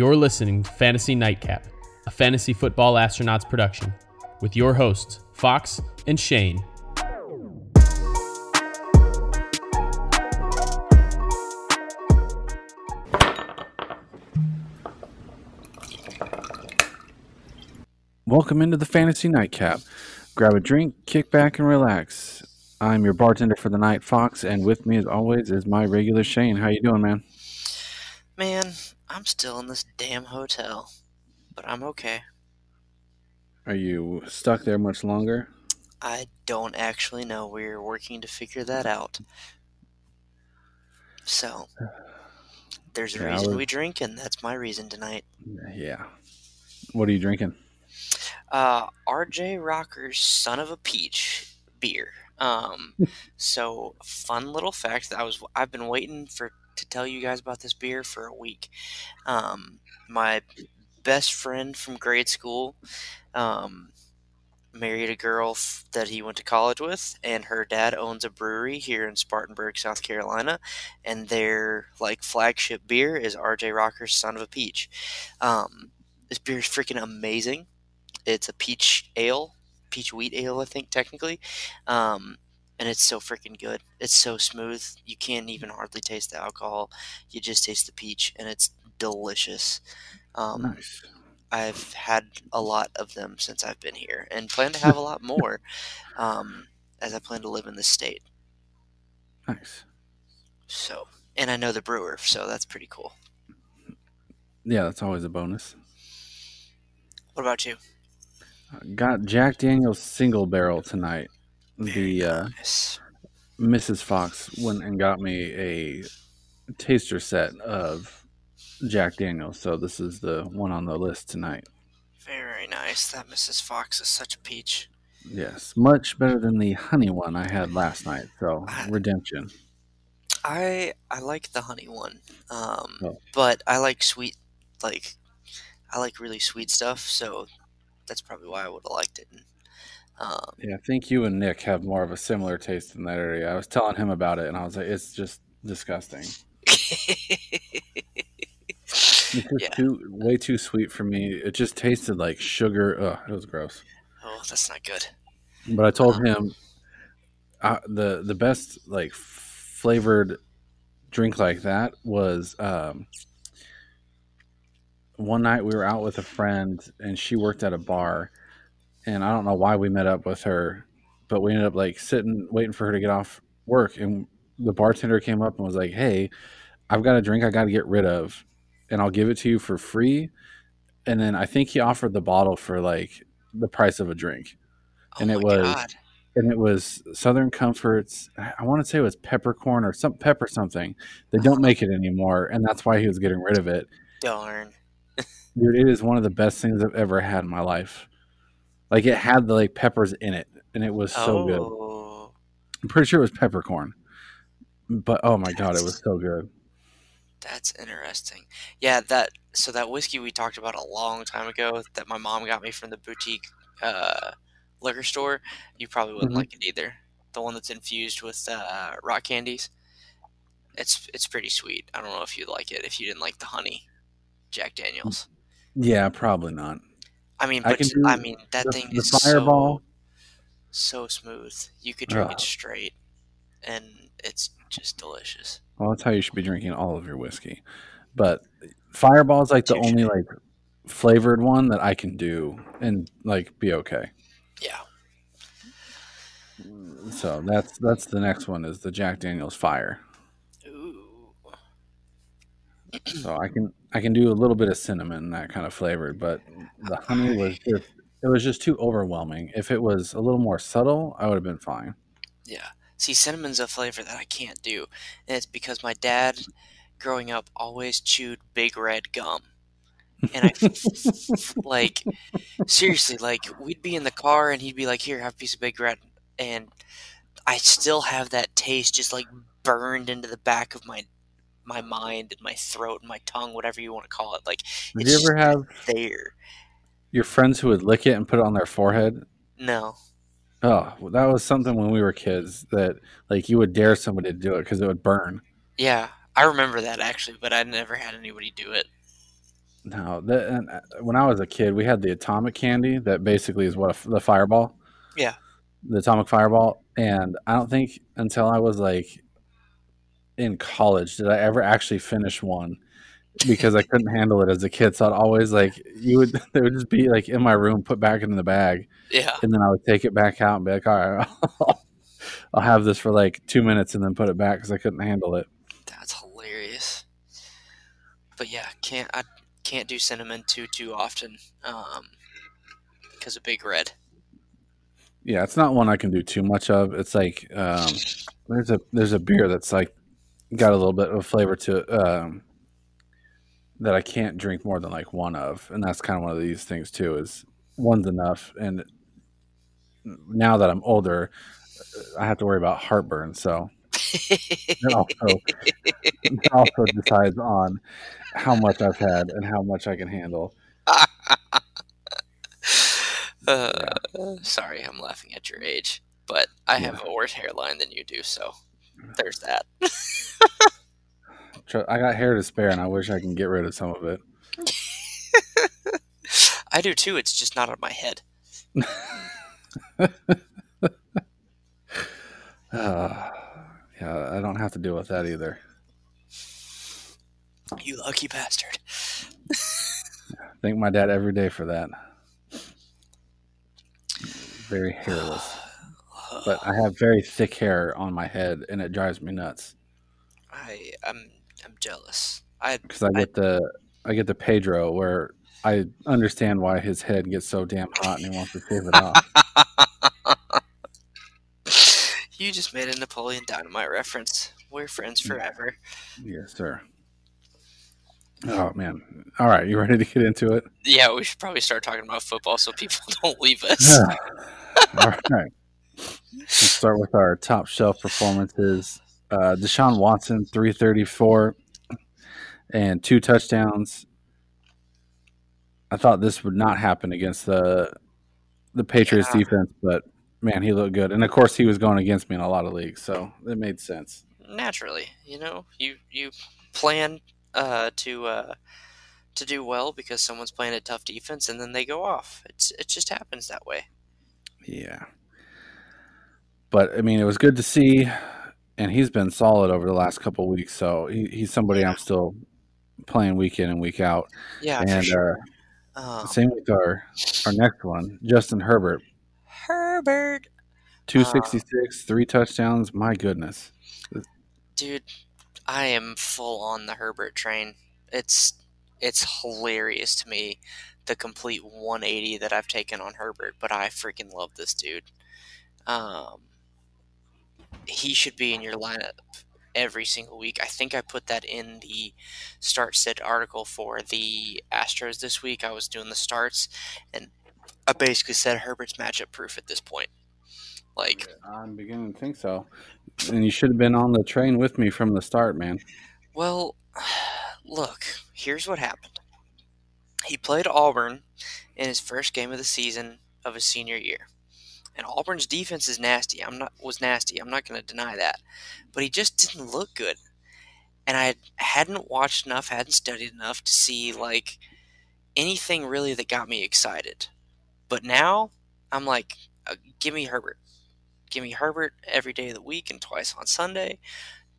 You're listening to Fantasy Nightcap, a fantasy football astronauts production, with your hosts, Fox and Shane. Welcome into the Fantasy Nightcap. Grab a drink, kick back, and relax. I'm your bartender for the night, Fox, and with me, as always, is my regular Shane. How you doing, man? Man, I'm still in this damn hotel, but I'm okay. Are you stuck there much longer? I don't actually know. We're working to figure that out. So, there's a Yeah, reason we drink, and that's my reason tonight. Yeah. What are you drinking? Uh, RJ Rocker's Son of a Peach beer. Um, so fun little fact that I was I've been waiting for to tell you guys about this beer for a week. Um, my best friend from grade school, um, married a girl f- that he went to college with, and her dad owns a brewery here in Spartanburg, South Carolina, and their like flagship beer is RJ Rocker's Son of a Peach. Um, this beer is freaking amazing. It's a peach ale, peach wheat ale, I think technically, um, and it's so freaking good. It's so smooth. You can't even hardly taste the alcohol. You just taste the peach, and it's delicious. Um, Nice. I've had a lot of them since I've been here, and plan to have a lot more um, as I plan to live in this state. Nice. So, and I know the brewer, so that's pretty cool. Yeah, that's always a bonus. What about you? Got Jack Daniel's single barrel tonight. The uh, Nice. Mrs. Fox went and got me a taster set of Jack Daniels, so this is the one on the list tonight. Very nice. That Mrs. Fox is such a peach. Yes, much better than the honey one I had last night. So redemption. I I like the honey one, um, Oh. but I like sweet, like I like really sweet stuff. So that's probably why I would have liked it. And, um, Yeah, I think you and Nick have more of a similar taste in that area. I was telling him about it, and I was like, it's just disgusting. It's just Yeah. too way too sweet for me. It just tasted like sugar. Ugh, it was gross. oh, that's not good. But I told him uh, the the best like flavored drink like that was um, one night we were out with a friend and she worked at a bar and I don't know why we met up with her, but we ended up like sitting waiting for her to get off work and the bartender came up and was like, "Hey, I've got a drink I got to get rid of and I'll give it to you for free." And then I think he offered the bottle for like the price of a drink Oh And it was- god. and it was Southern Comforts. I want to say it was peppercorn or some pepper something. They don't uh-huh. make it anymore, and that's why he was getting rid of it. Darn. Dude, it is one of the best things I've ever had in my life. Like it had the like peppers in it, and it was so good. oh, I'm pretty sure it was peppercorn, but oh my god, it was so good. that's interesting. Yeah, that so that whiskey we talked about a long time ago that my mom got me from the boutique uh, liquor store. You probably wouldn't Mhm. like it either. The one that's infused with uh, rock candies. It's it's pretty sweet. I don't know if you'd like it if you didn't like the honey Jack Daniels. Yeah, probably not. I mean, I but can do I mean that the- thing the is Fireball. so so smooth. You could drink Ugh. it straight, and it's just delicious. Well, that's how you should be drinking all of your whiskey. But Fireball is like the only like flavored one that I can do and like be okay. Yeah. So that's that's the next one is the Jack Daniel's Fire. So I can I can do a little bit of cinnamon that kind of flavored, but the honey was just it was just too overwhelming. If it was a little more subtle, I would have been fine. Yeah. See, cinnamon's a flavor that I can't do, and it's because my dad, growing up, always chewed big red gum, and I like seriously like we'd be in the car and he'd be like, "Here, have a piece of big red," and I still have that taste just like burned into the back of my my mind and my throat and my tongue, whatever you want to call it. Like Did it's you ever have there. your friends who would lick it and put it on their forehead? No. Oh, well, that was something when we were kids that like you would dare somebody to do it because it would burn. Yeah, I remember that actually, but I never had anybody do it. No, the, and, uh, when I was a kid, we had the atomic candy that basically is what a, the fireball. Yeah. The atomic fireball, and I don't think until I was like in college did I ever actually finish one because I couldn't handle it as a kid. So I'd always like you would they would just be like in my room, put back in the bag, Yeah. and then I would take it back out and be like, all right, I'll have this for like two minutes and then put it back because I couldn't handle it. That's hilarious. But yeah, can't I can't do cinnamon too too often. Um, because of Big Red. Yeah, it's not one I can do too much of. It's like um, there's a there's a beer that's like got a little bit of flavor to it um, that I can't drink more than like one of, and that's kind of one of these things too. Is one's enough, and now that I'm older, I have to worry about heartburn, so it also it also decides on how much I've had and how much I can handle. uh, sorry, I'm laughing at your age, but I have a worse hairline than you do, so there's that. I got hair to spare, and I wish I can get rid of some of it. I do too. It's just not on my head. Uh, yeah, I don't have to deal with that either. You lucky bastard. Thank my dad every day for that. Very hairless, but I have very thick hair on my head, and it drives me nuts I I'm I'm jealous. I because I get the I get the Pedro where I understand why his head gets so damn hot and he wants to shave it off. you just made a Napoleon Dynamite reference. We're friends mm. forever. yes, sir. Oh man! All right, you ready to get into it? Yeah, we should probably start talking about football so people don't leave us. All right. Let's start with our top shelf performances. Uh, Deshaun Watson, 334 and two touchdowns. I thought this would not happen against the the Patriots Yeah. defense, but man, he looked good. And of course, he was going against me in a lot of leagues, so it made sense. Naturally, you know, you you plan uh, to uh, to do well because someone's playing a tough defense, and then they go off. It's it just happens that way. Yeah. But I mean, it was good to see, and he's been solid over the last couple of weeks. So he, he's somebody I'm still playing week in and week out. Yeah, and sure. uh, Um, same with our our next one, Justin Herbert, Herbert, two sixty six, three touchdowns. My goodness, dude, I am full on the Herbert train. It's it's hilarious to me the complete 180 that I've taken on Herbert, but I freaking love this dude. Um, he should be in your lineup every single week. I think I put that in the start set article for the Astros this week. I was doing the starts, and I basically said Herbert's matchup proof at this point. Like, I'm beginning to think so. And you should have been on the train with me from the start, man. Well, look, here's what happened. He played Auburn in his first game of the season of his senior year. And Auburn's defense is nasty. I'm not was nasty. I'm not going to deny that. But he just didn't look good. And I hadn't watched enough, hadn't studied enough to see like anything really that got me excited. But now I'm like, uh, give me Herbert. Give me Herbert every day of the week and twice on Sunday.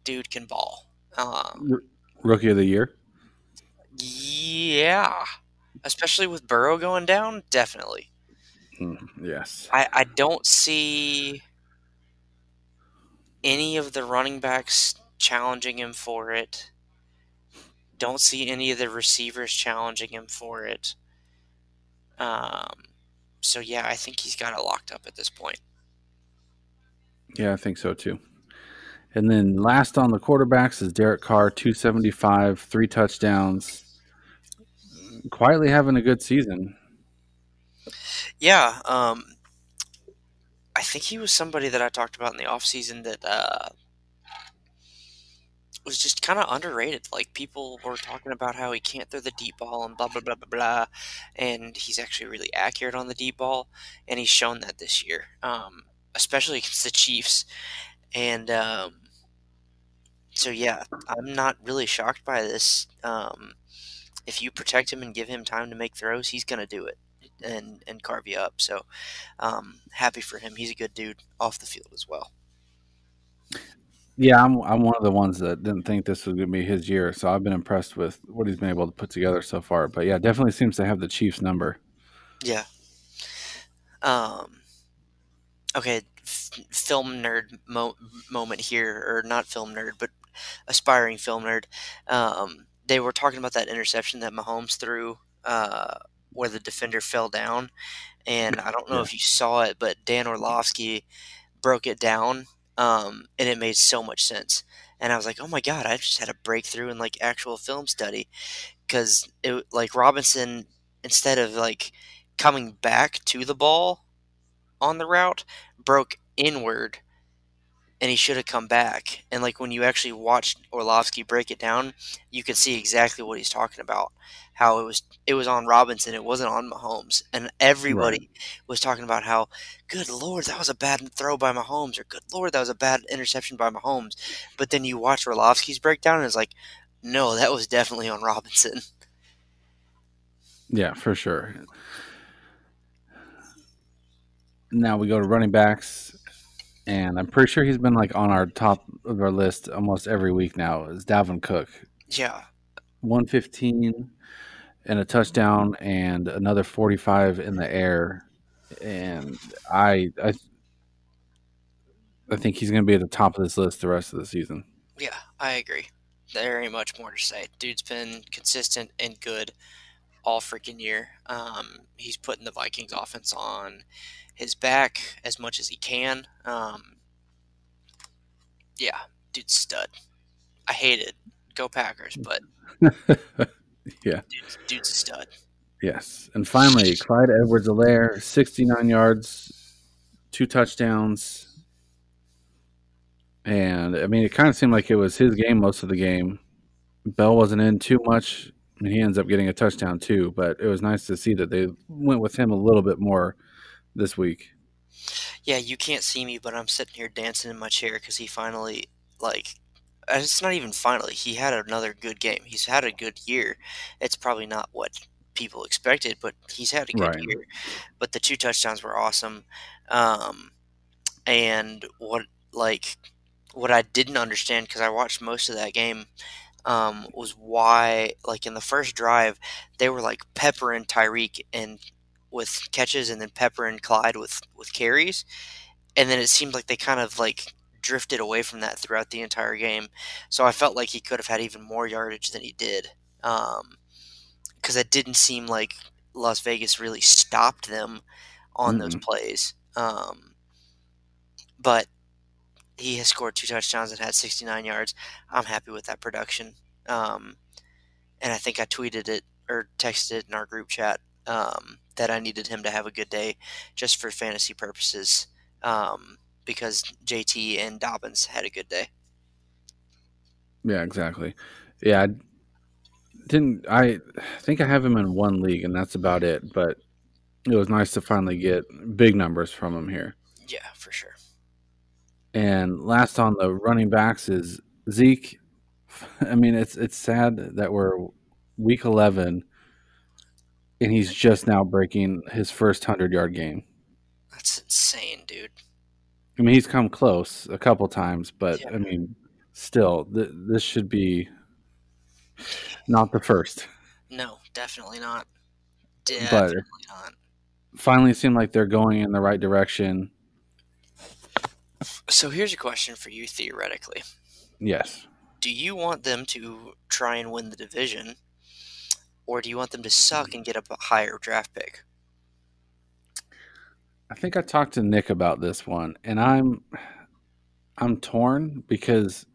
Dude can ball. Um, Rookie of the year. yeah, especially with Burrow going down, definitely. Yes. I, I don't see any of the running backs challenging him for it. Don't see any of the receivers challenging him for it. Um, so yeah, I think he's got it locked up at this point. Yeah, I think so too. And then last on the quarterbacks is Derek Carr, 275, three touchdowns. Quietly having a good season. Yeah, um, I think he was somebody that I talked about in the offseason that uh, was just kind of underrated. Like people were talking about how he can't throw the deep ball and blah blah blah blah blah, and he's actually really accurate on the deep ball, and he's shown that this year, um, especially against the Chiefs. And um, so yeah, I'm not really shocked by this. Um, if you protect him and give him time to make throws, he's to do it and and carve you up. So um, happy for him. He's a good dude off the field as well. Yeah, I'm I'm one of the ones that didn't think this was going to be his year, so I've been impressed with what he's been able to put together so far. But yeah, definitely seems to have the Chiefs number. Yeah. Um. Okay, f- film nerd mo- moment here, or not film nerd, but aspiring film nerd. Um, they were talking about that interception that Mahomes threw, uh, where the defender fell down, and I don't know Yeah. if you saw it, but Dan Orlovsky broke it down, um, and it made so much sense. And I was like, oh my god, I just had a breakthrough in like actual film study, because it like Robinson instead of like coming back to the ball on the route broke inward and he should have come back and like when you actually watch Orlovsky break it down you can see exactly what he's talking about how it was it was on Robinson it wasn't on Mahomes and everybody was talking about how good lord that was a bad throw by Mahomes or good lord that was a bad interception by Mahomes. But then you watch Orlovsky's breakdown and it's like no that was definitely on Robinson. Yeah, for sure. Now we go to running backs, and I'm pretty sure he's been like on our top of our list almost every week now. Is Dalvin Cook, yeah. 115 and a touchdown, and another 45 in the air, and I I I think he's going to be at the top of this list the rest of the season. Yeah, I agree. There ain't much more to say. Dude's been consistent and good all freaking year. Um, he's putting the Vikings offense on his back as much as he can. Um, yeah, dude's stud. I hate it. Go Packers, but yeah. dude's, dude's a stud. Yes. And finally, Clyde Edwards-Helaire, 69 yards, two touchdowns. And I mean, it kind of seemed like it was his game most of the game. Bell wasn't in too much. I mean, he ends up getting a touchdown too, but it was nice to see that they went with him a little bit more this week. Yeah, you can't see me, but I'm sitting here dancing in my chair because he finally, like, and it's not even finally. He had another good game. He's had a good year. It's probably not what people expected, but he's had a good Right. year. But the two touchdowns were awesome. Um, and what, like, what I didn't understand because I watched most of that game um, was why, like, in the first drive, they were like Pepper and Tyreek and with catches, and then Pepper and Clyde with with carries, and then it seemed like they kind of like drifted away from that throughout the entire game. So I felt like he could have had even more yardage than he did, because it didn't seem like Las Vegas really stopped them on those plays. Um, but he has scored two touchdowns and had 69 yards. I'm happy with that production. Um, and I think I tweeted it or texted it in our group chat um, that I needed him to have a good day just for fantasy purposes um, because JT and Dobbins had a good day. Yeah, exactly. Yeah, I didn't I think I have him in one league and that's about it, but it was nice to finally get big numbers from him here. Yeah, for sure. And last on the running backs is Zeke. I mean, it's it's sad that we're week eleven, and he's just now breaking his first hundred yard game. That's insane, dude. I mean, he's come close a couple times, but Yeah. I mean, still, th- this should be not the first. No, definitely not. But- Definitely not. Finally, seem like they're going in the right direction. So here's a question for you theoretically. Yes, Do you want them to try and win the division, or do you want them to suck and get a higher draft pick? I think I talked to Nick about this one, and I'm I'm torn because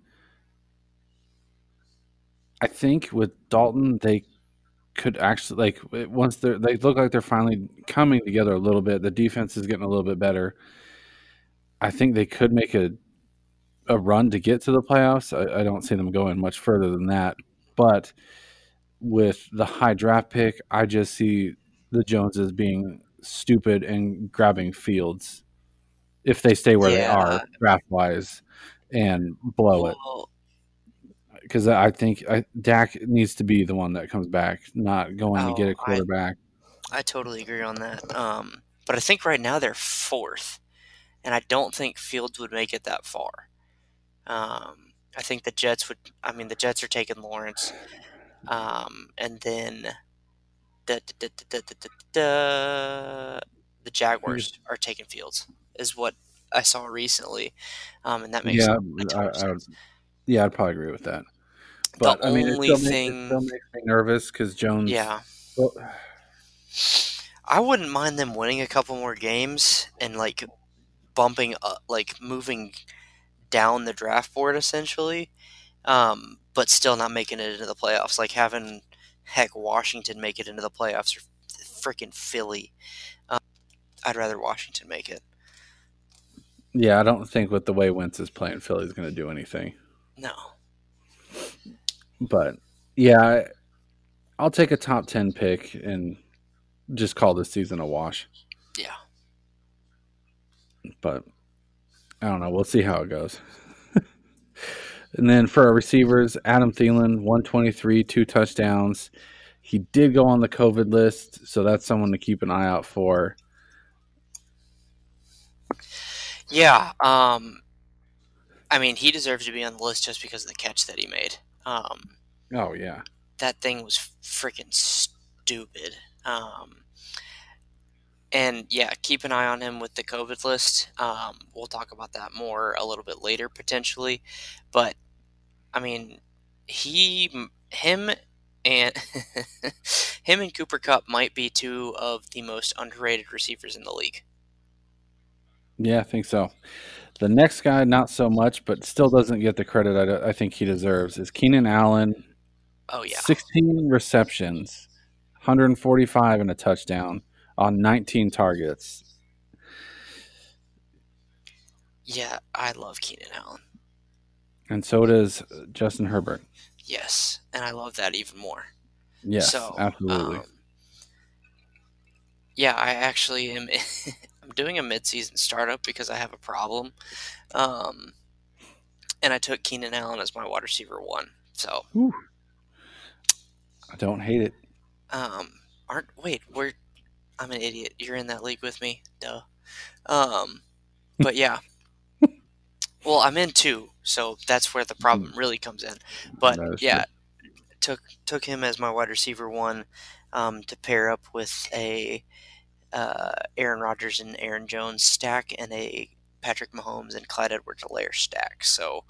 I think with Dalton they could actually like once they're they look like they're finally coming together a little bit. The defense is getting a little bit better. I think they could make a a run to get to the playoffs. I, I don't see them going much further than that, but with the high draft pick, I just see the Joneses being stupid and grabbing fields if they stay where they are draft wise and blow it. Because I think I, Dak needs to be the one that comes back, not going to get a I- quarterback. I totally agree on that. Um, but I think right now they're fourth, and I don't think Fields would make it that far. Um, I think the Jets would. I mean, the Jets are taking Lawrence, um, and then the the, the, the, the, the, the Jaguars are taking Fields, is what I saw recently, um, and that makes yeah, I, I would, yeah, I'd probably agree with that. But I mean, it only makes, thing- it still makes me nervous because Jones. Yeah. well, I wouldn't mind them winning a couple more games and like bumping up, like moving down the draft board essentially, um, but still not making it into the playoffs. Like having heck Washington make it into the playoffs or freaking Philly. Um, I'd rather Washington make it. yeah, I don't think with the way Wentz is playing, Philly's going to do anything. No. But yeah, I, I'll take a top ten pick and just call this season a wash. Yeah. but I don't know. We'll see how it goes. and then for our receivers, Adam Thielen, 123, two touchdowns. He did go on the COVID list, so that's someone to keep an eye out for. Yeah. Um, I mean, he deserves to be on the list just because of the catch that he made. Um, Oh yeah, that thing was freaking stupid. Um, and yeah, keep an eye on him with the COVID list. Um, we'll talk about that more a little bit later potentially, but I mean, he, him, and him and Cooper Kupp might be two of the most underrated receivers in the league. yeah, I think so. The next guy, not so much, but still doesn't get the credit I, I think he deserves, is Keenan Allen. Oh yeah, 16 receptions, 145 and a touchdown on 19 targets. yeah, I love Keenan Allen. And so does Justin Herbert. Yes, and I love that even more. Yes, so, absolutely. um, yeah, I actually am. I'm doing a mid-season startup because I have a problem, um, and I took Keenan Allen as my wide receiver one. So, Whew. I don't hate it. um, aren't wait, we're I'm an idiot. You're in that league with me, duh. Um, but yeah. well, I'm in two, so that's where the problem really comes in. But is yeah, took took him as my wide receiver one um, to pair up with a uh, Aaron Rodgers and Aaron Jones stack and a Patrick Mahomes and Clyde Edwards-Helaire stack. So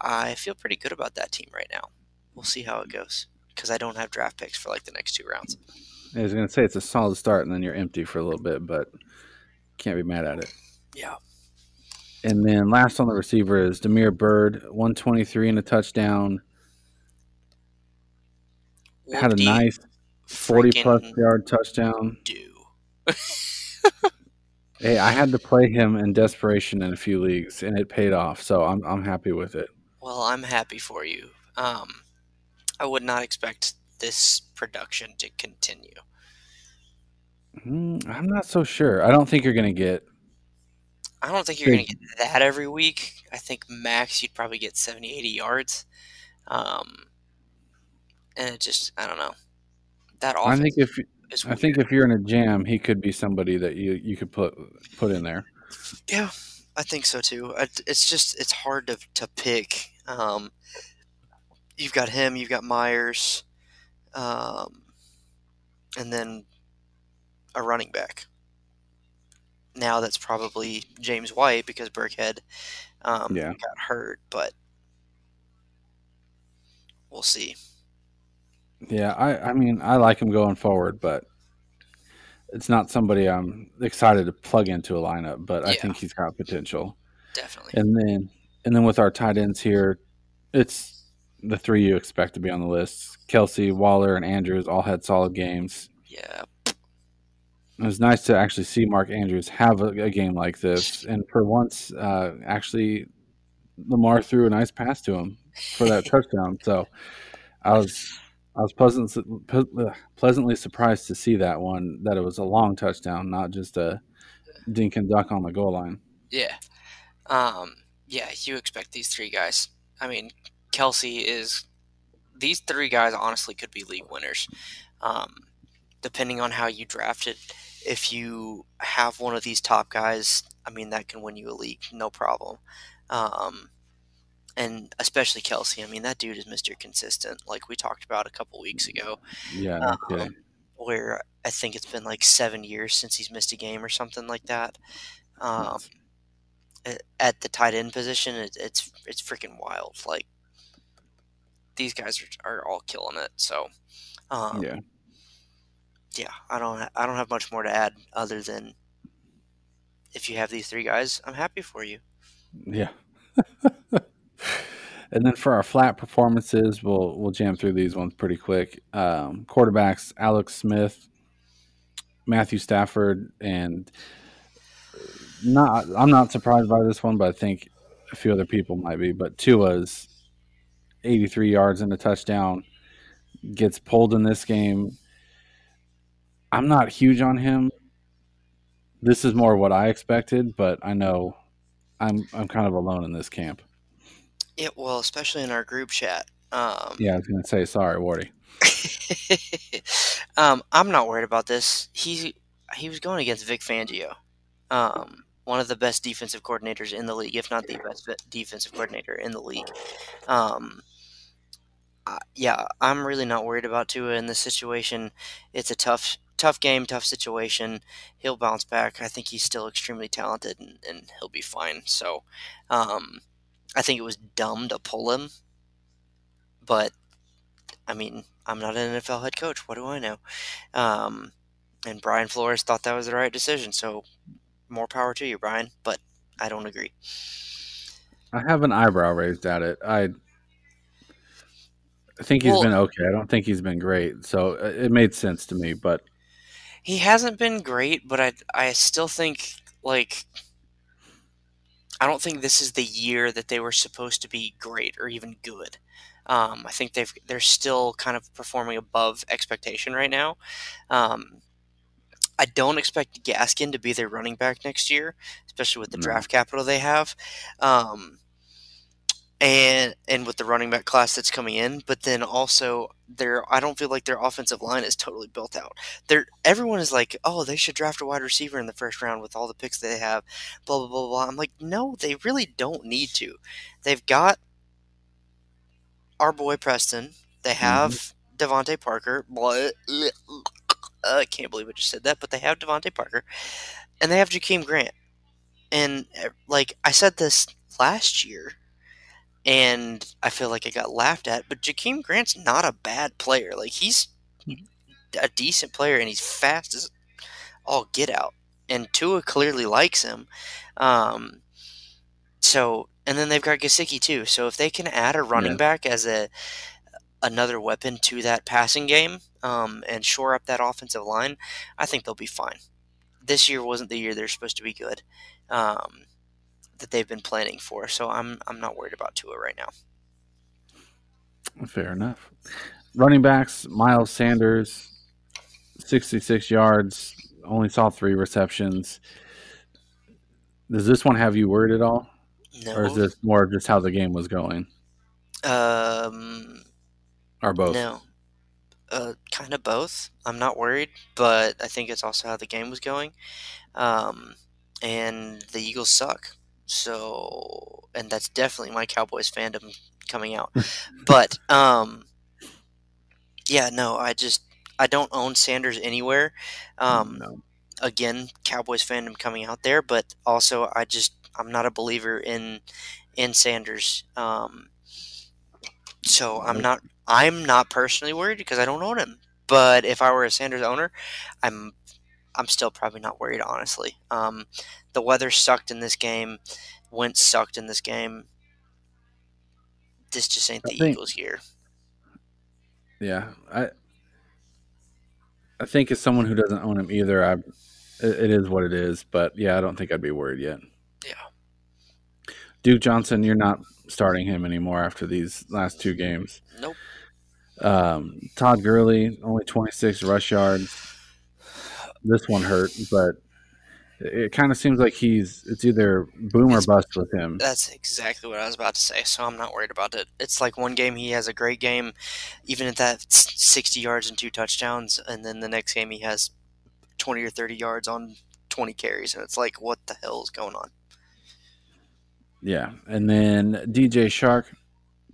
I feel pretty good about that team right now. We'll see how it goes because I don't have draft picks for like the next two rounds. I was going to say it's a solid start, and then you're empty for a little bit, but can't be mad at it. Yeah. And then last on the receiver is Damiere Byrd, 123 and a touchdown. Had a nice 40 plus yard touchdown. do. Hey, I had to play him in desperation in a few leagues, and it paid off. So I'm I'm happy with it. Well, I'm happy for you. Um, I would not expect this production to continue. Hmm, I'm not so sure. I don't think you're going to get. I don't think you're going to get that every week. I think max you'd probably get 70, 80 yards. Um, and it just, I don't know. That I think if I think if you're in a jam, he could be somebody that you you could put put in there. Yeah, I think so too. It's just it's hard to to pick. Um, you've got him, you've got Myers, um, and then a running back. Now that's probably James White because Burkhead um, Yeah. got hurt, but we'll see. Yeah, I I mean I like him going forward, but it's not somebody I'm excited to plug into a lineup. But I think he's got potential. Definitely. And then and then with our tight ends here, it's the three you expect to be on the list. Kelce, Waller, and Andrews all had solid games. Yeah. It was nice to actually see Mark Andrews have a, a game like this, and for once, uh, actually, Lamar threw a nice pass to him for that touchdown. So I was I was pleasant, pleasantly surprised to see that one that it was a long touchdown, not just a dink and duck on the goal line. Yeah. Um, yeah, you expect these three guys. I mean, Kelce is. These three guys honestly could be league winners, um, depending on how you draft it. If you have one of these top guys, I mean that can win you a league, no problem. Um, and especially Kelce. I mean that dude is Mister Consistent, like we talked about a couple weeks ago. Yeah. Um, where I think it's been like seven years since he's missed a game or something like that. Um, at the tight end position, it, it's it's freaking wild. Like these guys are, are all killing it. So, um, yeah, yeah. I don't I don't have much more to add other than if you have these three guys, I'm happy for you. Yeah. and then for our flat performances, we'll we'll jam through these ones pretty quick. Um, quarterbacks: Alex Smith, Matthew Stafford, and not. I'm not surprised by this one, but I think a few other people might be. But Tua's 83 yards and a touchdown gets pulled in this game. I'm not huge on him. This is more what I expected, but I know I'm I'm kind of alone in this camp. Yeah, well, especially in our group chat. Um, yeah, I was gonna say sorry, Wardy. um, I'm not worried about this. He he was going against Vic Fangio, um, one of the best defensive coordinators in the league, if not the best defensive coordinator in the league. Um, uh, yeah, I'm really not worried about Tua in this situation. It's a tough tough game, tough situation. He'll bounce back. I think he's still extremely talented and, and he'll be fine. So, um, I think it was dumb to pull him, but I mean, I'm not an NFL head coach. What do I know? Um, and Brian Flores thought that was the right decision. So, more power to you, Brian. But I don't agree. I have an eyebrow raised at it. I I think he's well, been okay. I don't think he's been great. So uh, it made sense to me, but he hasn't been great, but I I still think like I don't think this is the year that they were supposed to be great or even good. Um, I think they've they're still kind of performing above expectation right now. Um, I don't expect Gaskin to be their running back next year, especially with the no. draft capital they have. Um, and and with the running back class that's coming in, but then also their I don't feel like their offensive line is totally built out. They're everyone is like, oh, they should draft a wide receiver in the first round with all the picks they have, blah blah blah blah. I'm like, no, they really don't need to. They've got our boy Preston. They have mm-hmm. DeVante Parker. Blah, I can't believe I just said that, but they have DeVante Parker, and they have Jakeem Grant. And eh, like I said this last year and I feel like I got laughed at. But Jakeem Grant's not a bad player. Like he's a decent player, and he's fast as all get out. And Tua clearly likes him. Um, so, and then they've got Gesicki too. So if they can add a running yeah. back as a another weapon to that passing game um, and shore up that offensive line, I think they'll be fine. This year wasn't the year they're supposed to be good. Um, that they've been planning for. So I'm I'm not worried about Tua right now. Fair enough. Running backs: Miles Sanders, 66 yards, only saw three receptions. Does this one have you worried at all? No. Or is this more just how the game was going? Um, or both? No. Uh, kind of both. I'm not worried, but I think it's also how the game was going. Um, and the Eagles suck. So, and that's definitely my Cowboys fandom coming out. but, um, yeah, no, I just I don't own Sanders anywhere. Um, no. Again, Cowboys fandom coming out there, but also I just I'm not a believer in in Sanders. Um, so I'm not I'm not personally worried because I don't own him. But if I were a Sanders owner, I'm I'm still probably not worried, honestly. Um, the weather sucked in this game. Wentz sucked in this game. This just ain't the think, Eagles' year. Yeah, I I think as someone who doesn't own him either, I it, it is what it is. But yeah, I don't think I'd be worried yet. Yeah. Duke Johnson, you're not starting him anymore after these last two games. Nope. Um, Todd Gurley, only 26 rush yards this one hurt, but It kind of seems like he's it's either boom or bust with him. That's exactly what I was about to say, so I'm not worried about it. It's like one game he has a great game, even at that 60 yards and two touchdowns, and then the next game he has 20 or 30 yards on 20 carries, and it's like, what the hell is going on? Yeah, and then DJ Chark,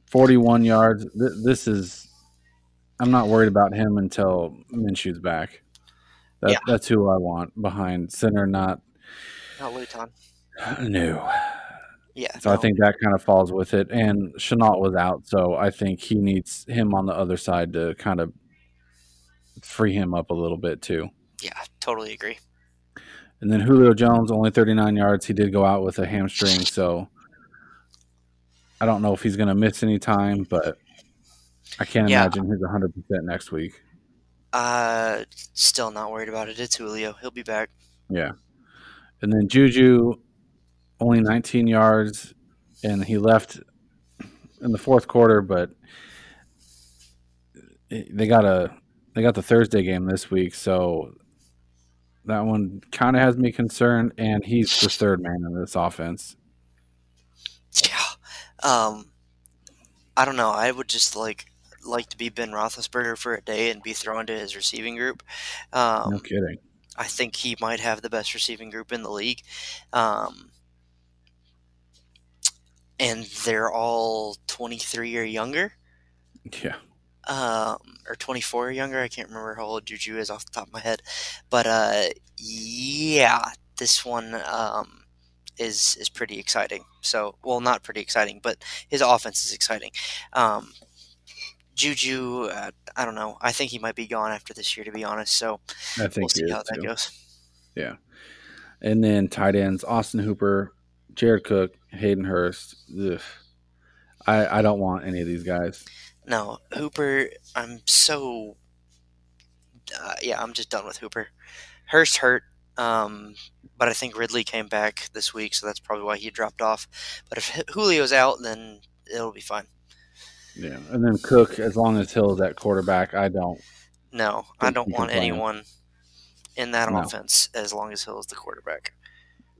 forty-one yards. Th- this is, I'm not worried about him until Minshew's back. That, Yeah. That's who I want behind center, not Not Luton. new. Yeah. So I think that kind of falls with it. And Shenault was out, so I think he needs him on the other side to kind of free him up a little bit too. Yeah, totally agree. And then Julio Jones, only 39 yards. He did go out with a hamstring, so I don't know if he's going to miss any time, but I can't Yeah. imagine he's 100% next week. Uh, still not worried about it. It's Julio. He'll be back. Yeah. And then Juju, only 19 yards, and he left in the fourth quarter, but they got a they got the Thursday game this week, so that one kind of has me concerned. And he's the third man in this offense. Um, I don't know. I would just like like to be Ben Roethlisberger for a day and be thrown to his receiving group. Um, No kidding. I think he might have the best receiving group in the league. Um, and they're all 23 or younger, Yeah. um, or 24 or younger. I can't remember how old Juju is off the top of my head. But uh, yeah, this one um, is, is pretty exciting. So, well, not pretty exciting, but his offense is exciting. Um, Juju, uh, I don't know. I think he might be gone after this year, to be honest. So I think we'll see how that too. goes. And then tight ends: Austin Hooper, Jared Cook, Hayden Hurst. Ugh. I I don't want any of these guys. No, Hooper, I'm so. Uh, yeah, I'm just done with Hooper. Hurst hurt, um, but I think Ridley came back this week, so that's probably why he dropped off. But if Julio's out, then it'll be fine. Yeah. And then Cook, as long as Hill's at quarterback, I don't. No, I don't want anyone in that No. offense as long as Hill is the quarterback.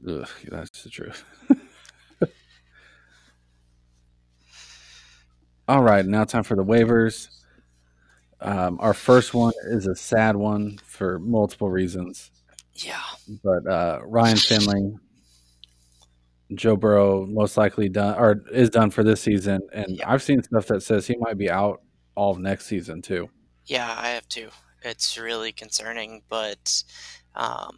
Ugh, that's the truth. All right, now time for the waivers. Um, our first one is a sad one for multiple reasons, Yeah, but uh, Ryan Finley, Joe Burrow, most likely done or is done for this season, and Yeah. I've seen stuff that says he might be out all of next season too. yeah, I have too. It's really concerning, but um,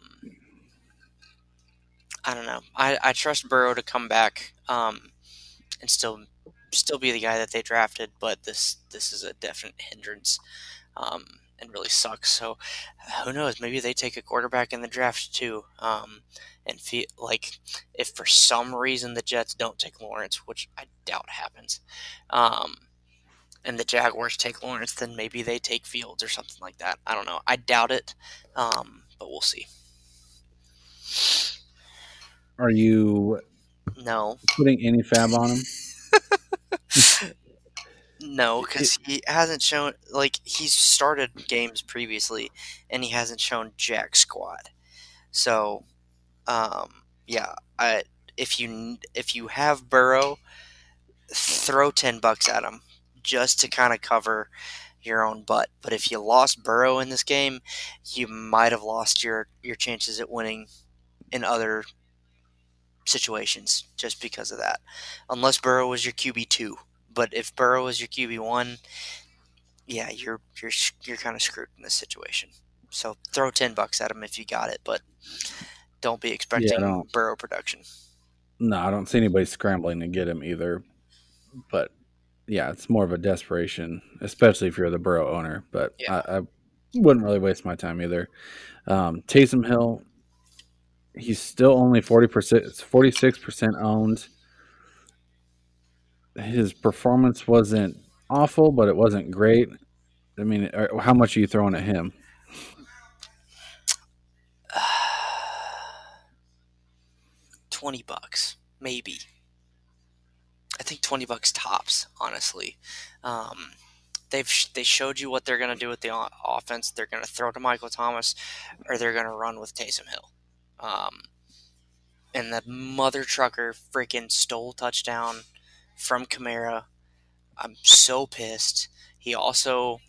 I don't know. I, I trust Burrow to come back um, and still still be the guy that they drafted, but this this is a definite hindrance um, and really sucks. So who knows? Maybe they take a quarterback in the draft too. Um, and feel like if for some reason the Jets don't take Lawrence, which I doubt happens, um, and the Jaguars take Lawrence, then maybe they take Fields or something like that. I don't know. I doubt it, um, but we'll see. Are you No, putting any fab on him? no, because he hasn't shown like he's started games previously, and he hasn't shown jack squad. So, um, yeah, I if you if you have Burrow, throw ten bucks at him just to kind of cover your own butt. But if you lost Burrow in this game, you might have lost your your chances at winning in other situations just because of that. Unless Burrow was your QB two, but if Burrow is your QB one, yeah, you're you're you're kind of screwed in this situation. So throw ten bucks at him if you got it, but don't be expecting don't. Burrow production. No, I don't see anybody scrambling to get him either. But yeah, it's more of a desperation, especially if you're the Burrow owner. But Yeah. I, I wouldn't really waste my time either. Um, Taysom Hill, he's still only forty percent, forty six percent owned. His performance wasn't awful, but it wasn't great. I mean, how much are you throwing at him? Twenty bucks, maybe. I think twenty bucks tops. Honestly, um, they've they showed you what they're going to do with the offense. They're going to throw to Michael Thomas, or they're going to run with Taysom Hill. Um, and the mother trucker freaking stole touchdown from Kamara. I'm so pissed. He also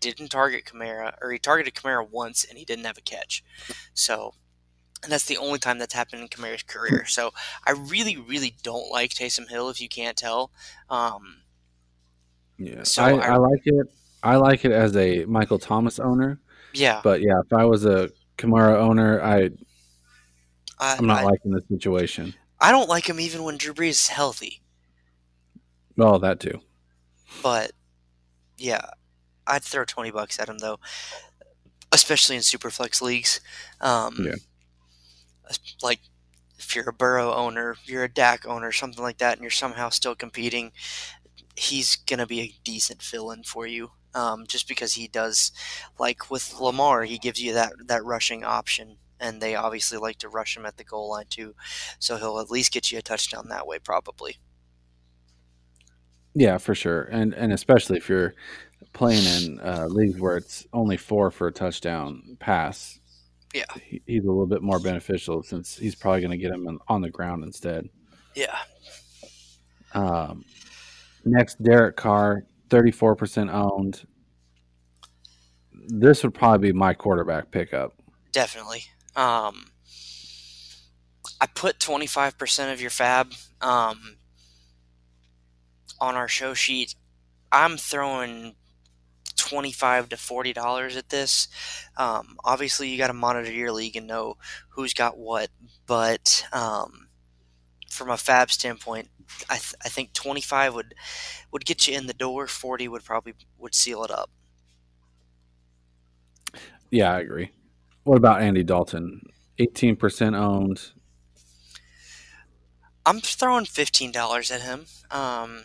didn't target Kamara, or he targeted Kamara once and he didn't have a catch. So, and that's the only time that's happened in Kamara's career. So, I really, really don't like Taysom Hill. If you can't tell, um, Yeah, So I, I- I like it. I like it as a Michael Thomas owner, yeah, but yeah, if I was a Kamara owner, I I, I'm not I, liking the situation. I don't like him even when Drew Brees is healthy. Well, that too. But yeah, I'd throw twenty bucks at him though, especially in superflex leagues. Um, Yeah. Like if you're a Burrow owner, you're a Dak owner, something like that, and you're somehow still competing, he's gonna be a decent fill-in for you. Um, just because he does, like with Lamar, he gives you that that rushing option, and they obviously like to rush him at the goal line too. So he'll at least get you a touchdown that way, probably. Yeah, for sure, and and especially if you're playing in uh, leagues where it's only four for a touchdown pass. Yeah. he, he's a little bit more beneficial since he's probably going to get him on, on the ground instead. Yeah. Um, next, Derek Carr, thirty-four percent owned. This would probably be my quarterback pickup. Definitely. Um, I put 25% of your fab um, on our show sheet. I'm throwing 25 to $40 at this. Um, obviously, you got to monitor your league and know who's got what, but um, from a fab standpoint, I, th- I think 25 would would get you in the door. 40 would probably would seal it up. Yeah, I agree. What about Andy Dalton? Eighteen percent owned. I'm throwing fifteen dollars at him. Um,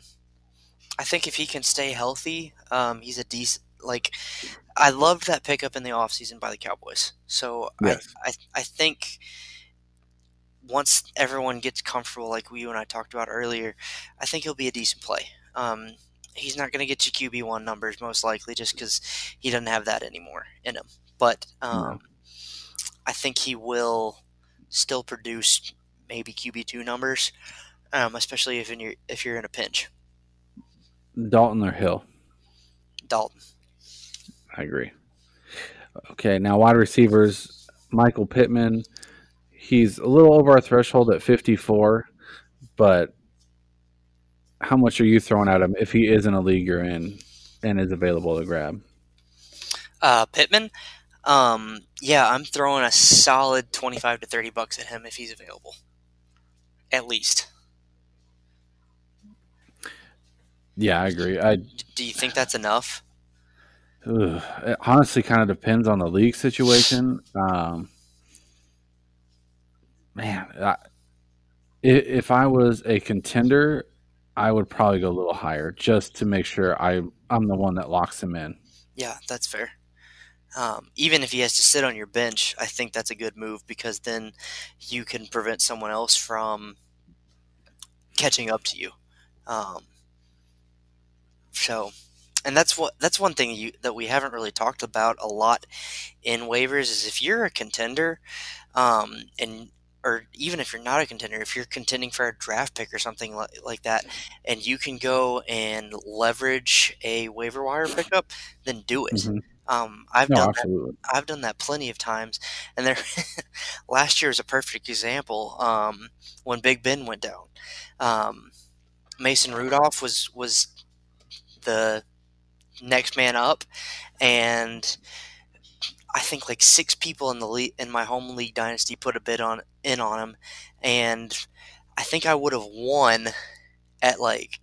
I think if he can stay healthy, um, he's a decent. Like, I loved that pickup in the offseason by the Cowboys. So Yes. I, I, I think once everyone gets comfortable, like you and I talked about earlier, I think he'll be a decent play. Um, he's not going to get you QB one numbers most likely, just because he doesn't have that anymore in him. But um, No. I think he will still produce maybe QB two numbers, um, especially if in your if you're in a pinch. Dalton or Hill? Dalton. I agree. Okay, now wide receivers, Michael Pittman. He's a little over our threshold at 54, but how much are you throwing at him if he is in a league you're in and is available to grab? Uh, Pittman. Um, yeah, I'm throwing a solid twenty-five to thirty bucks at him if he's available, at least. Yeah, I agree. I Do you think that's enough? ugh, it honestly kind of depends on the league situation. Um, man, I, if I was a contender, I would probably go a little higher just to make sure I I'm the one that locks him in. Yeah, that's fair. Um, even if he has to sit on your bench, I think that's a good move because then you can prevent someone else from catching up to you. Um, so, and that's what that's one thing you that we haven't really talked about a lot in waivers is if you're a contender, um, and or even if you're not a contender, if you're contending for a draft pick or something like, like that, and you can go and leverage a waiver wire pickup, then do it. Mhm. Um, I've No, done that. I've done that plenty of times, and there. last year is a perfect example. Um, when Big Ben went down, um, Mason Rudolph was was the next man up, and I think like six people in the league in my home league dynasty put a bid on in on him, and I think I would have won at like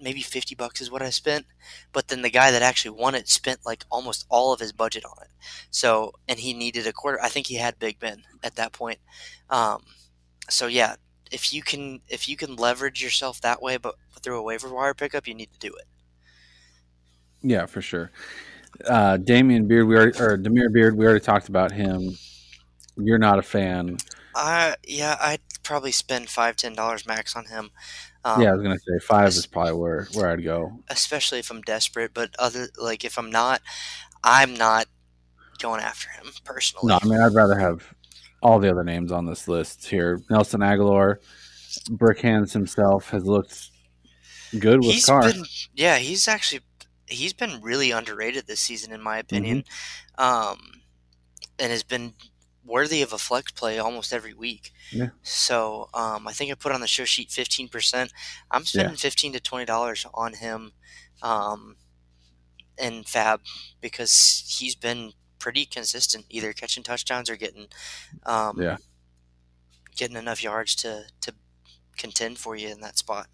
maybe 50 bucks is what I spent. But then the guy that actually won it spent like almost all of his budget on it. So, and he needed a quarter. I think he had Big Ben at that point. Um, so yeah, if you can, if you can leverage yourself that way, but through a waiver wire pickup, you need to do it. Yeah, for sure. Uh, Damian Byrd, we already, or Damiere Byrd, we already talked about him. You're not a fan. I yeah, I'd probably spend five ten dollars max on him. Um, yeah, I was gonna say five is probably where where I'd go. especially if I'm desperate. But other like if I'm not, I'm not going after him personally. No, I mean I'd rather have all the other names on this list here. Nelson Agholor, Brick Hands himself has looked good with He's been yeah, he's actually he's been really underrated this season in my opinion. Um and has been worthy of a flex play almost every week. Yeah. So um, I think I put on the show sheet fifteen percent. I'm spending fifteen to twenty dollars on him um, in Fab because he's been pretty consistent, either catching touchdowns or getting um, Yeah. getting enough yards to to contend for you in that spot.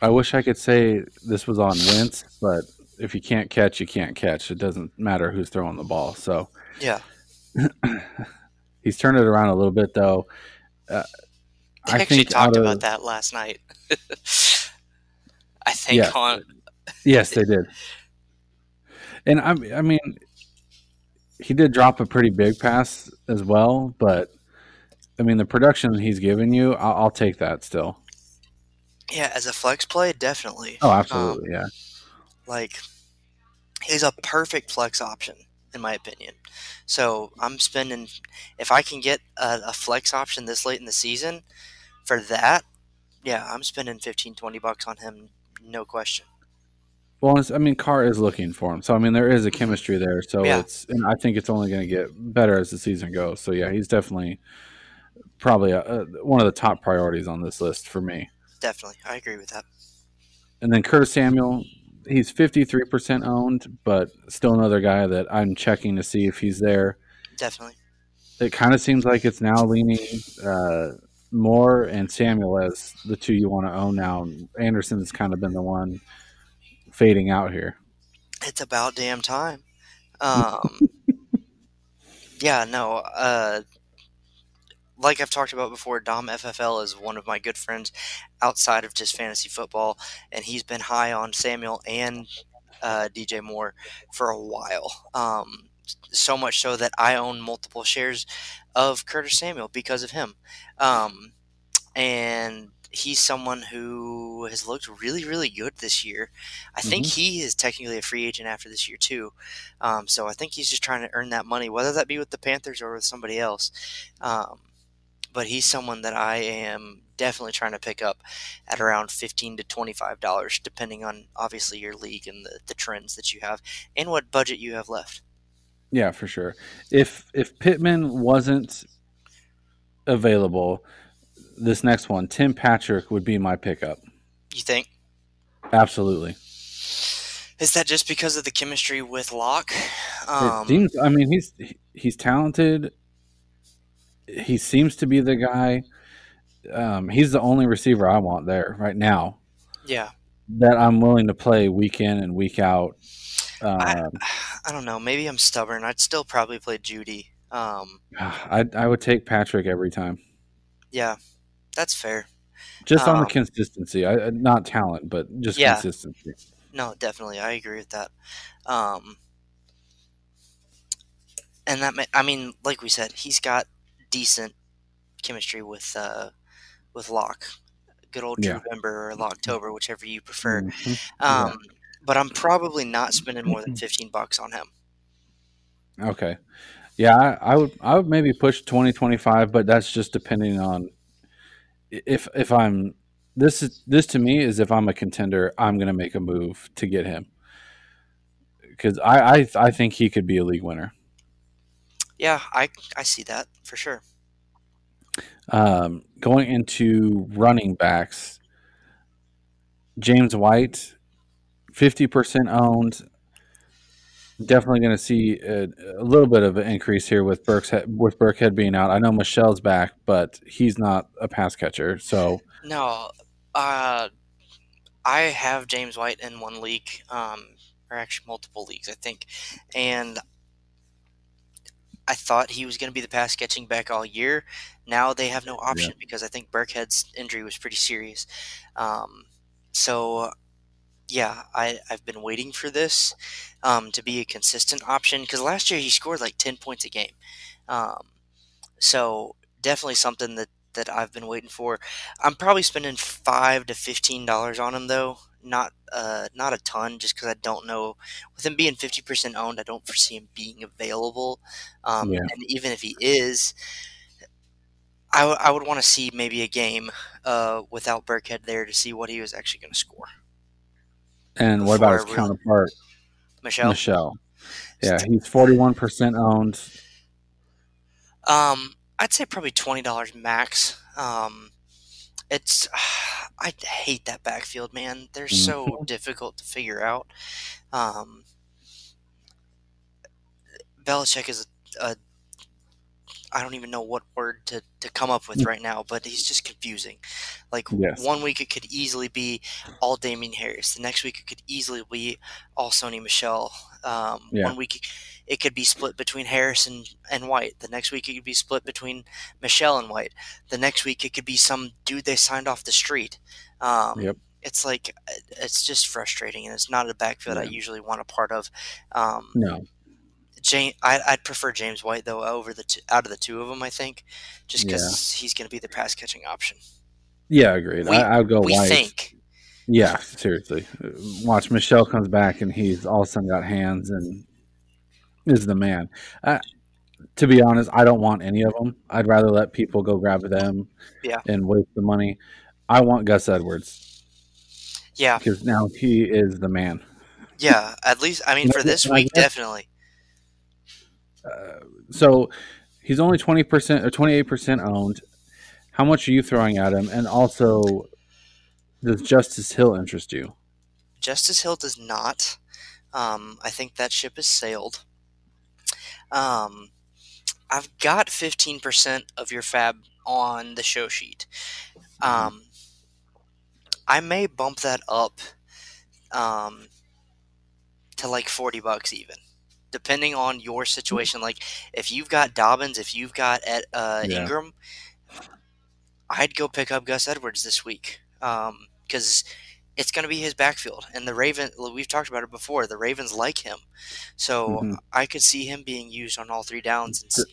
I wish I could say this was on Wentz, but if you can't catch, you can't catch. It doesn't matter who's throwing the ball. So Yeah, he's turned it around a little bit, though. Uh, they I actually talked of- about that last night. I think Yeah. on Yes, they did. And I, I mean, he did drop a pretty big pass as well, but I mean, the production he's given you, I'll, I'll take that still. yeah as a flex play, definitely. Oh, Um, absolutely, yeah. like he's a perfect flex option in my opinion. So I'm spending if I can get a, a flex option this late in the season for that, yeah, I'm spending 15 20 bucks on him no question. Well, I mean, Carr is looking for him, so I mean, there is a chemistry there. So Yeah. it's, and I think it's only going to get better as the season goes. So yeah, he's definitely probably a, a, one of the top priorities on this list for me. Definitely. I agree with that. And then Curtis Samuel, he's fifty three percent owned, but still another guy that I'm checking to see if he's there. Definitely. it kind of seems like it's now leaning uh, Moore and Samuel as the two you want to own now. Anderson's kind of been the one fading out here. It's about damn time. Um Yeah, no, uh like I've talked about before, Dom FFL is one of my good friends outside of just fantasy football, and he's been high on Samuel and uh, DJ Moore for a while. Um, so much so that I own multiple shares of Curtis Samuel because of him. Um, and he's someone who has looked really, really good this year. I think he is technically a free agent after this year, too. Um, so I think he's just trying to earn that money, whether that be with the Panthers or with somebody else. Um, but he's someone that I am definitely trying to pick up at around fifteen to twenty-five dollars, depending on obviously your league and the, the trends that you have and what budget you have left. Yeah, for sure. If if Pittman wasn't available, this next one, Tim Patrick would be my pickup. You think? Absolutely. Is that just because of the chemistry with Lock? it Um, seems. I mean, he's he's talented. He seems to be the guy. Um, he's the only receiver I want there right now yeah, that I'm willing to play week in and week out. I, Um, I don't know. Maybe I'm stubborn. I'd still probably play Jeudy. Um, I I would take Patrick every time, yeah, that's fair. just on the Um, consistency. I, not talent, but just Yeah. consistency. No, definitely, I agree with that. Um, and that, I mean, like we said, he's got decent chemistry with uh, with Lock. Good old Yeah. November or Locktober, whichever you prefer. Mhm. Um, But I'm probably not spending more than fifteen bucks on him. Okay. Yeah, I, I would I would maybe push 20 25, but that's just depending on if if I'm this is this to me is if I'm a contender, I'm going to make a move to get him. Cuz I, I I think he could be a league winner. Yeah, I I see that for sure. Um, going into running backs, James White, 50% owned. Definitely going to see a, a little bit of an increase here with Burke's with Burkhead being out. I know Michel's back, but he's not a pass catcher. So No, uh, I have James White in one league, um, or actually multiple leagues, I think, and I thought he was going to be the pass catching back all year. Now they have no option because I think Burkhead's injury was pretty serious. Um, so, yeah, I, I've been waiting for this um, to be a consistent option because last year he scored like 10 points a game. Um, so, definitely something that, that I've been waiting for. I'm probably spending five to fifteen dollars on him though, not uh, not a ton, just because I don't know. With him being fifty percent owned, I don't foresee him being available. Um, Yeah. And even if he is, I, w- I would want to see maybe a game uh, without Burkhead there to see what he was actually going to score. And what about his counterpart, Michel, Michel? Yeah, he's forty-one percent owned. Um, I'd say probably twenty dollars max. Um, it's I hate that backfield, man. They're so difficult to figure out. Um, Belichick is a, a I don't even know what word to, to come up with right now, but he's just confusing. Like Yes. one week it could easily be all Damien Harris. The next week it could easily be all Sony Michel. Um, Yeah. One week it could be split between Harris and, and White. The next week it could be split between Michel and White. The next week it could be some dude they signed off the street. Um, Yep. It's like it's just frustrating, and it's not a backfield I usually want a part of. Um, No, James, I, I'd prefer James White though over the two, out of the two of them. I think just because he's going to be the pass catching option. yeah, agreed. We- I, I'd go we White. think. Yeah, seriously. Watch Michel comes back and he's all of a sudden got hands and is the man. Uh, to be honest, I don't want any of them. I'd rather let people go grab them Yeah. and waste the money. I want Gus Edwards Yeah, because now he is the man. yeah. At least I mean for this week, definitely. Uh, so he's only 20% or 28% owned. How much are you throwing at him? And also, does Justice Hill interest you? Justice Hill does not. Um, I think that ship has sailed. Um, I've got fifteen percent of your fab on the show sheet. Um, I may bump that up um, to like forty bucks even, depending on your situation. Like if you've got Dobbins, if you've got uh, Yeah. Ingram, I'd go pick up Gus Edwards this week because it's going to be his backfield. And the Raven, we've talked about it before. The Ravens like him, so Mhm. I could see him being used on all three downs. And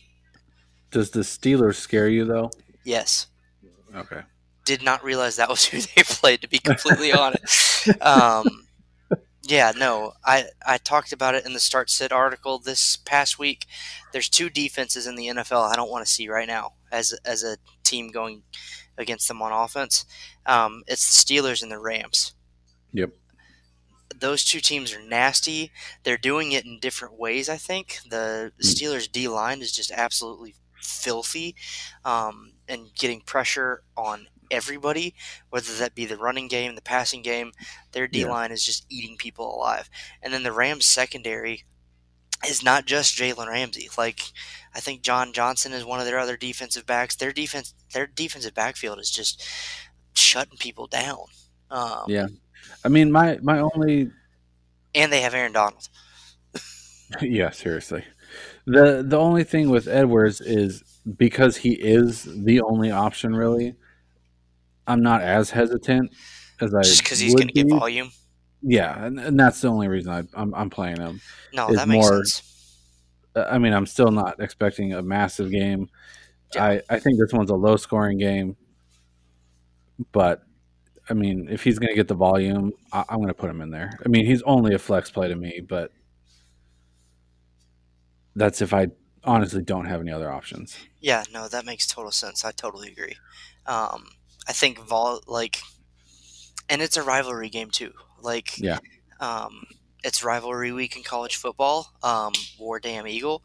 Does the Steelers scare you, though? yes, Okay. did not realize that was who they played. To be completely honest, um, yeah, no, I I talked about it in the Start Sit article this past week. There's two defenses in the NFL I don't want to see right now as as a team going against them on offense. Um, it's the Steelers and the Rams. Yep. Those two teams are nasty. They're doing it in different ways. I think the Mm. Steelers D line is just absolutely filthy, um, and getting pressure on everybody, whether that be the running game, the passing game. Their D line is just eating people alive. And then the Rams secondary is not just Jalen Ramsey. Like I think John Johnson is one of their other defensive backs. Their defense, their defensive backfield is just shutting people down. Um, Yeah. I mean, my my only And they have Aaron Donald. yeah, seriously. The the only thing with Edwards is because he is the only option really. I'm not as hesitant as I Just because he's going to get volume. Yeah, and, and that's the only reason I, I'm I'm playing him. No, that makes more- sense. I mean, I'm still not expecting a massive game. Yeah. I I think this one's a low scoring game, but I mean, if he's going to get the volume, I, I'm going to put him in there. I mean, he's only a flex play to me, but that's if I honestly don't have any other options. Yeah, no, that makes total sense. I totally agree. Um, I think vol like, and it's a rivalry game too. Like, Yeah. um, it's rivalry week in college football. Um, War Damn Eagle,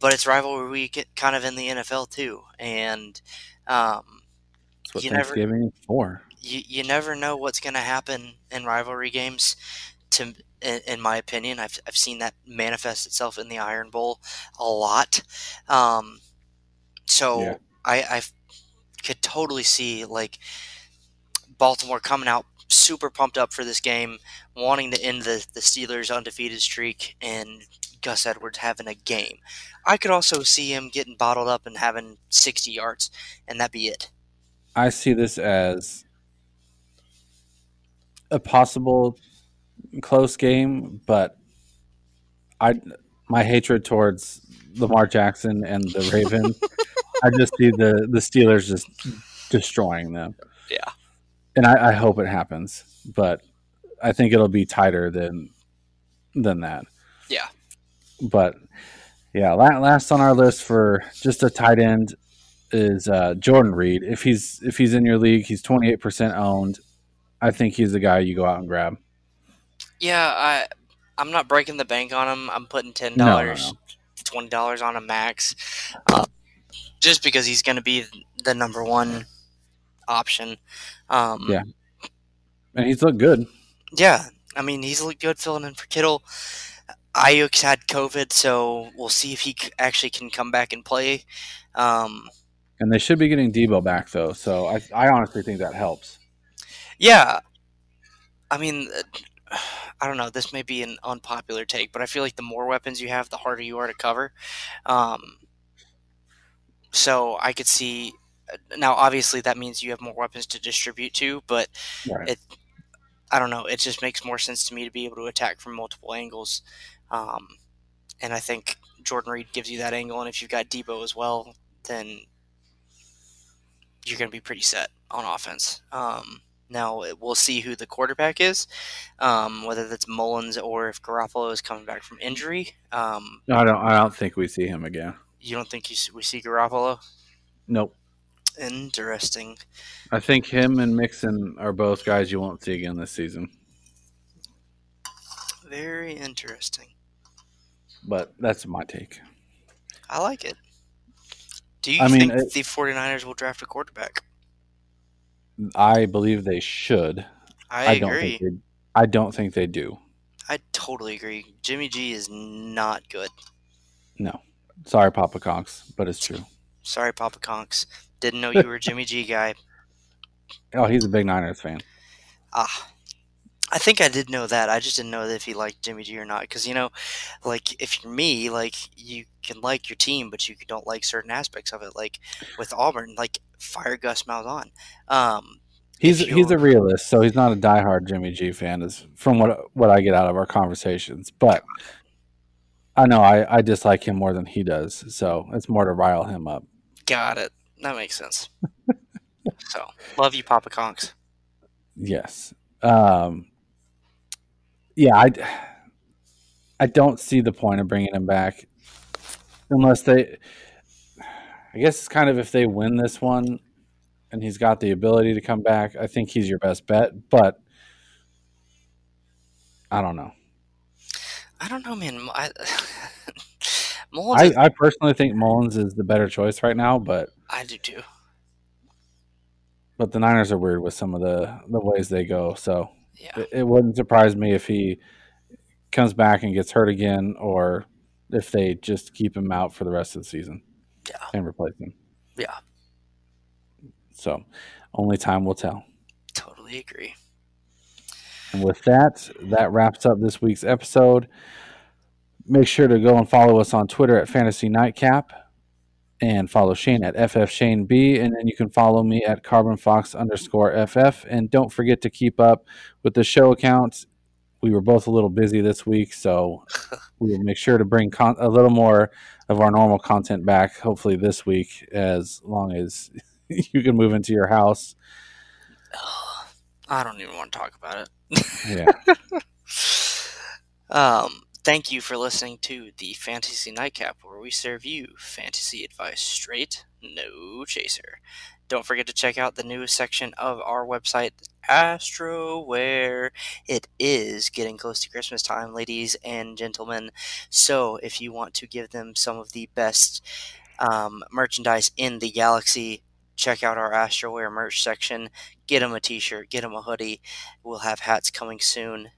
but it's rivalry week kind of in the NFL too. And um, That's what You never- Thanksgiving is for. you, you never know what's going to happen in rivalry games. To in, in my opinion, I've, I've seen that manifest itself in the Iron Bowl a lot. Um, so Yeah. I, I could totally see like Baltimore coming out super pumped up for this game, wanting to end the, the Steelers' undefeated streak, and Gus Edwards having a game. I could also see him getting bottled up and having 60 yards, and that be it. I see this as a possible close game, but I my hatred towards Lamar Jackson and the Ravens, I just see the the Steelers just destroying them. Yeah. and I, I hope it happens, but I think it'll be tighter than than that. Yeah. but yeah, last on our list for just a tight end, is uh, Jordan Reed. If he's if he's in your league, he's twenty eight percent owned. I think he's the guy you go out and grab. Yeah, I I'm not breaking the bank on him. I'm putting ten No, no, dollars, twenty dollars on him max, uh, just because he's going to be the number one option. Um, Yeah. And he's looked good. yeah. I mean, he's looked good filling in for Kittle. Aiyuk's had COVID, so we'll see if he actually can come back and play. Um, And they should be getting Deebo back though. So I I honestly think that helps. Yeah. I mean, I don't know. This may be an unpopular take, but I feel like the more weapons you have, the harder you are to cover. Um, so I could see. uh, Now, obviously, that means you have more weapons to distribute to, but Right. it. I don't know. It just makes more sense to me to be able to attack from multiple angles, um, and I think Jordan Reed gives you that angle. And if you've got Deebo as well, then you're going to be pretty set on offense. Um, now we'll see who the quarterback is, um, whether that's Mullens or if Garoppolo is coming back from injury. Um, I don't I don't think we see him again. You don't think you, we see Garoppolo? Nope. Interesting. I think him and Mixon are both guys you won't see again this season. Very interesting. But that's my take. I like it. Do you I mean, think it- the 49ers will draft a quarterback? I believe they should. I, don't agree. think they I don't think they do. I totally agree. Jimmy G is not good. No. Sorry, Papa Cox, but it's true. Sorry, Papa Conks. Didn't know you were a Jimmy G guy. Oh, he's a big Niners fan. Ah, I think I did know that. I just didn't know if he liked Jimmy G or not. Because you know, like if you're me, like you can like your team, but you don't like certain aspects of it. Like with Auburn, like fire Gus Malzahn. Um, He's he's a realist, so he's not a diehard Jimmy G fan, is from what what I get out of our conversations. But I know I, I dislike him more than he does, so it's more to rile him up. got it. That makes sense. so love you, Papa Conks. Yes. Um, yeah, I, I don't see the point of bringing him back unless they. I guess it's kind of if they win this one, and he's got the ability to come back. I think he's your best bet, but I don't know. I don't know, man. I, Mullens, I, I personally think Mullens is the better choice right now, but I do too. but the Niners are weird with some of the the ways they go. So Yeah. it, it wouldn't surprise me if he comes back and gets hurt again, or if they just keep him out for the rest of the season Yeah. and replace him. Yeah. So only time will tell. Totally agree. And with that, that wraps up this week's episode. Make sure to go and follow us on Twitter at Fantasy Nightcap and follow Shane at FFShaneB. And then you can follow me at Carbon Fox underscore FF. And don't forget to keep up with the show accounts. We were both a little busy this week, so we will make sure to bring con- a little more of our normal content back, hopefully this week, as long as you can move into your house. Oh, I don't even want to talk about it. Yeah. um, thank you for listening to the Fantasy Nightcap, where we serve you fantasy advice straight, no chaser. Don't forget to check out the newest section of our website, Astroware. It is getting close to Christmas time, ladies and gentlemen. So if you want to give them some of the best um, merchandise in the galaxy, check out our Astroware merch section. Get them a t shirt, get them a hoodie. We'll have hats coming soon.